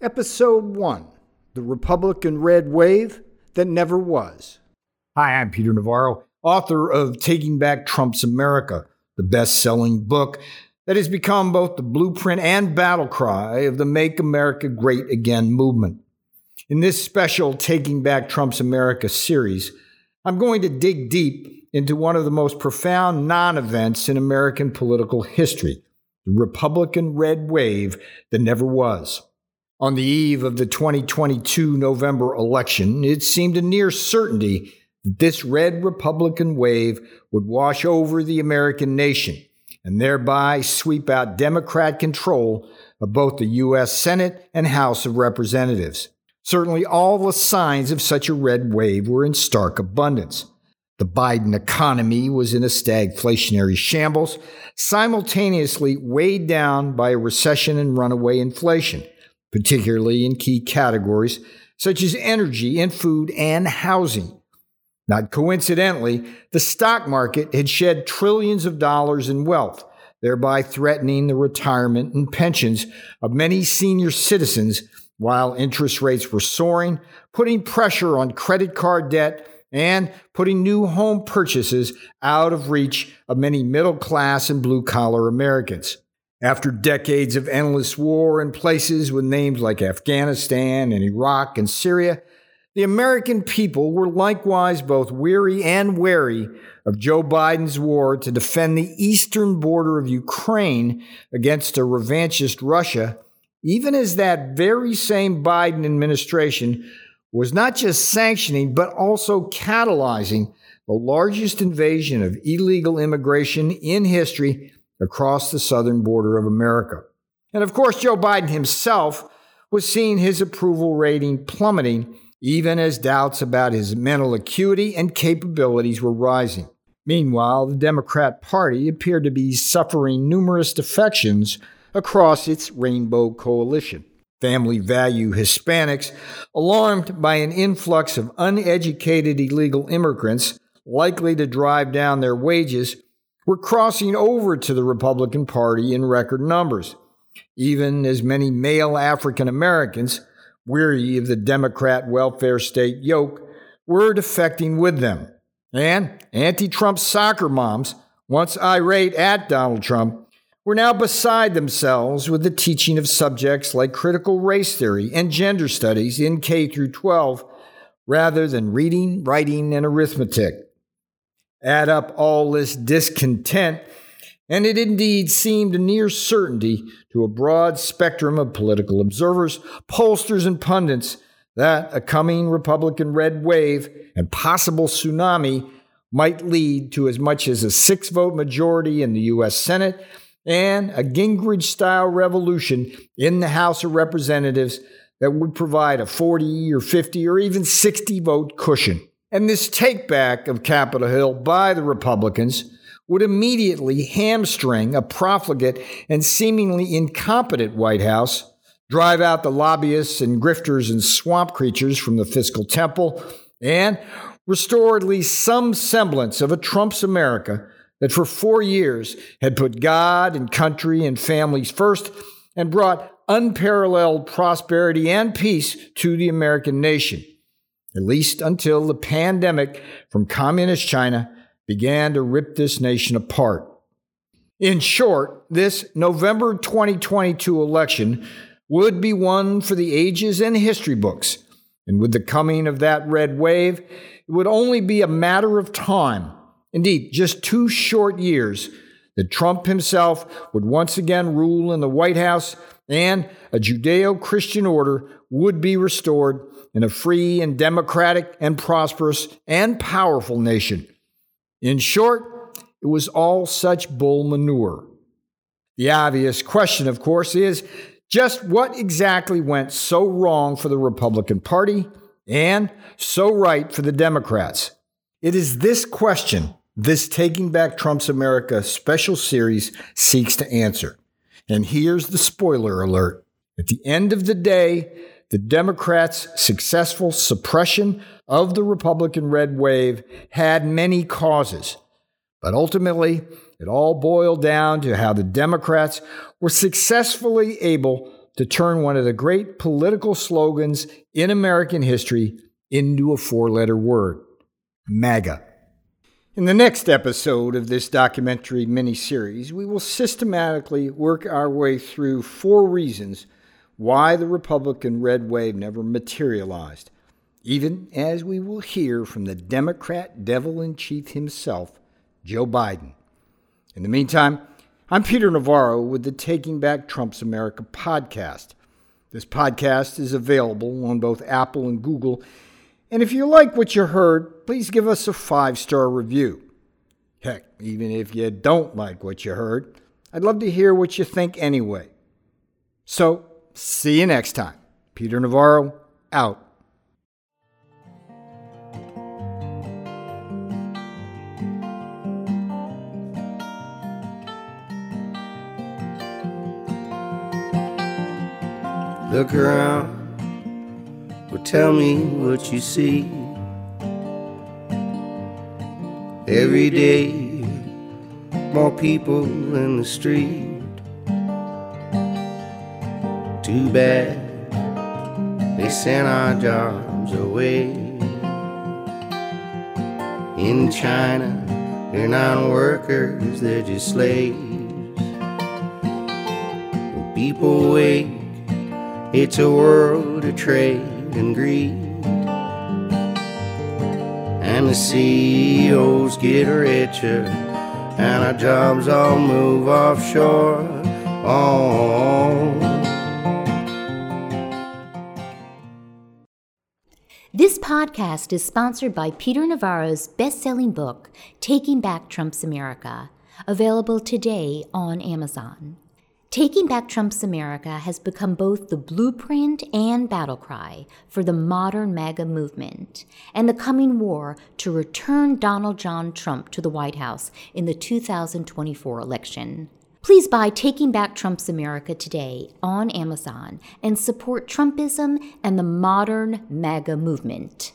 Episode 1 The Republican Red Wave That Never Was. Hi, I'm Peter Navarro, author of Taking Back Trump's America, the best selling book that has become both the blueprint and battle cry of the Make America Great Again movement. In this special Taking Back Trump's America series, I'm going to dig deep into one of the most profound non events in American political history the Republican red wave that never was. On the eve of the 2022 November election, it seemed a near certainty that this red Republican wave would wash over the American nation and thereby sweep out Democrat control of both the U.S. Senate and House of Representatives. Certainly, all the signs of such a red wave were in stark abundance. The Biden economy was in a stagflationary shambles, simultaneously weighed down by a recession and runaway inflation particularly in key categories such as energy and food and housing. Not coincidentally, the stock market had shed trillions of dollars in wealth, thereby threatening the retirement and pensions of many senior citizens while interest rates were soaring, putting pressure on credit card debt and putting new home purchases out of reach of many middle class and blue collar Americans. After decades of endless war in places with names like Afghanistan and Iraq and Syria, the American people were likewise both weary and wary of Joe Biden's war to defend the eastern border of Ukraine against a revanchist Russia, even as that very same Biden administration was not just sanctioning, but also catalyzing the largest invasion of illegal immigration in history across the southern border of America. And of course, Joe Biden himself was seeing his approval rating plummeting, even as doubts about his mental acuity and capabilities were rising. Meanwhile, the Democrat Party appeared to be suffering numerous defections across its rainbow coalition. Family value Hispanics, alarmed by an influx of uneducated illegal immigrants likely to drive down their wages, were crossing over to the Republican Party in record numbers, even as many male African Americans, weary of the Democrat welfare state yoke, were defecting with them. And anti Trump soccer moms, once irate at Donald Trump, were now beside themselves with the teaching of subjects like critical race theory and gender studies in K through 12 rather than reading, writing, and arithmetic add up all this discontent, and it indeed seemed a near certainty to a broad spectrum of political observers, pollsters, and pundits that a coming Republican red wave and possible tsunami might lead to as much as a six vote majority in the U.S. Senate and a Gingrich style revolution in the House of Representatives that would provide a 40 or 50 or even 60 vote cushion. And this takeback of Capitol Hill by the Republicans would immediately hamstring a profligate and seemingly incompetent White House, drive out the lobbyists and grifters and swamp creatures from the fiscal temple, and restore at least some semblance of a Trump's America that for four years had put God and country and families first and brought unparalleled prosperity and peace to the American nation at least until the pandemic from communist China began to rip this nation apart. In short, this November 2022 election would be one for the ages and history books. And with the coming of that red wave, it would only be a matter of time, indeed, just two short years, that Trump himself would once again rule in the White House and a Judeo Christian order would be restored in a free and democratic and prosperous and powerful nation. In short, it was all such bull manure. The obvious question, of course, is just what exactly went so wrong for the Republican Party and so right for the Democrats? It is this question this Taking Back Trump's America special series seeks to answer. And here's the spoiler alert. At the end of the day, the Democrats' successful suppression of the Republican red wave had many causes. But ultimately, it all boiled down to how the Democrats were successfully able to turn one of the great political slogans in American history into a four letter word MAGA. In the next episode of this documentary miniseries, we will systematically work our way through four reasons why the Republican red wave never materialized, even as we will hear from the Democrat devil in chief himself, Joe Biden. In the meantime, I'm Peter Navarro with the Taking Back Trump's America podcast. This podcast is available on both Apple and Google. And if you like what you heard, please give us a five star review. Heck, even if you don't like what you heard, I'd love to hear what you think anyway. So, see you next time. Peter Navarro, out. Look around, but tell me what you see. Every day, more people in the street. Too bad they sent our jobs away. In China, they're not workers, they're just slaves. When People wake, it's a world of trade and greed. And the CEOs get richer, and our jobs all move offshore. Oh. Podcast is sponsored by Peter Navarro's best selling book, Taking Back Trump's America, available today on Amazon. Taking Back Trump's America has become both the blueprint and battle cry for the modern MAGA movement and the coming war to return Donald John Trump to the White House in the 2024 election. Please buy Taking Back Trump's America today on Amazon and support Trumpism and the modern MAGA movement.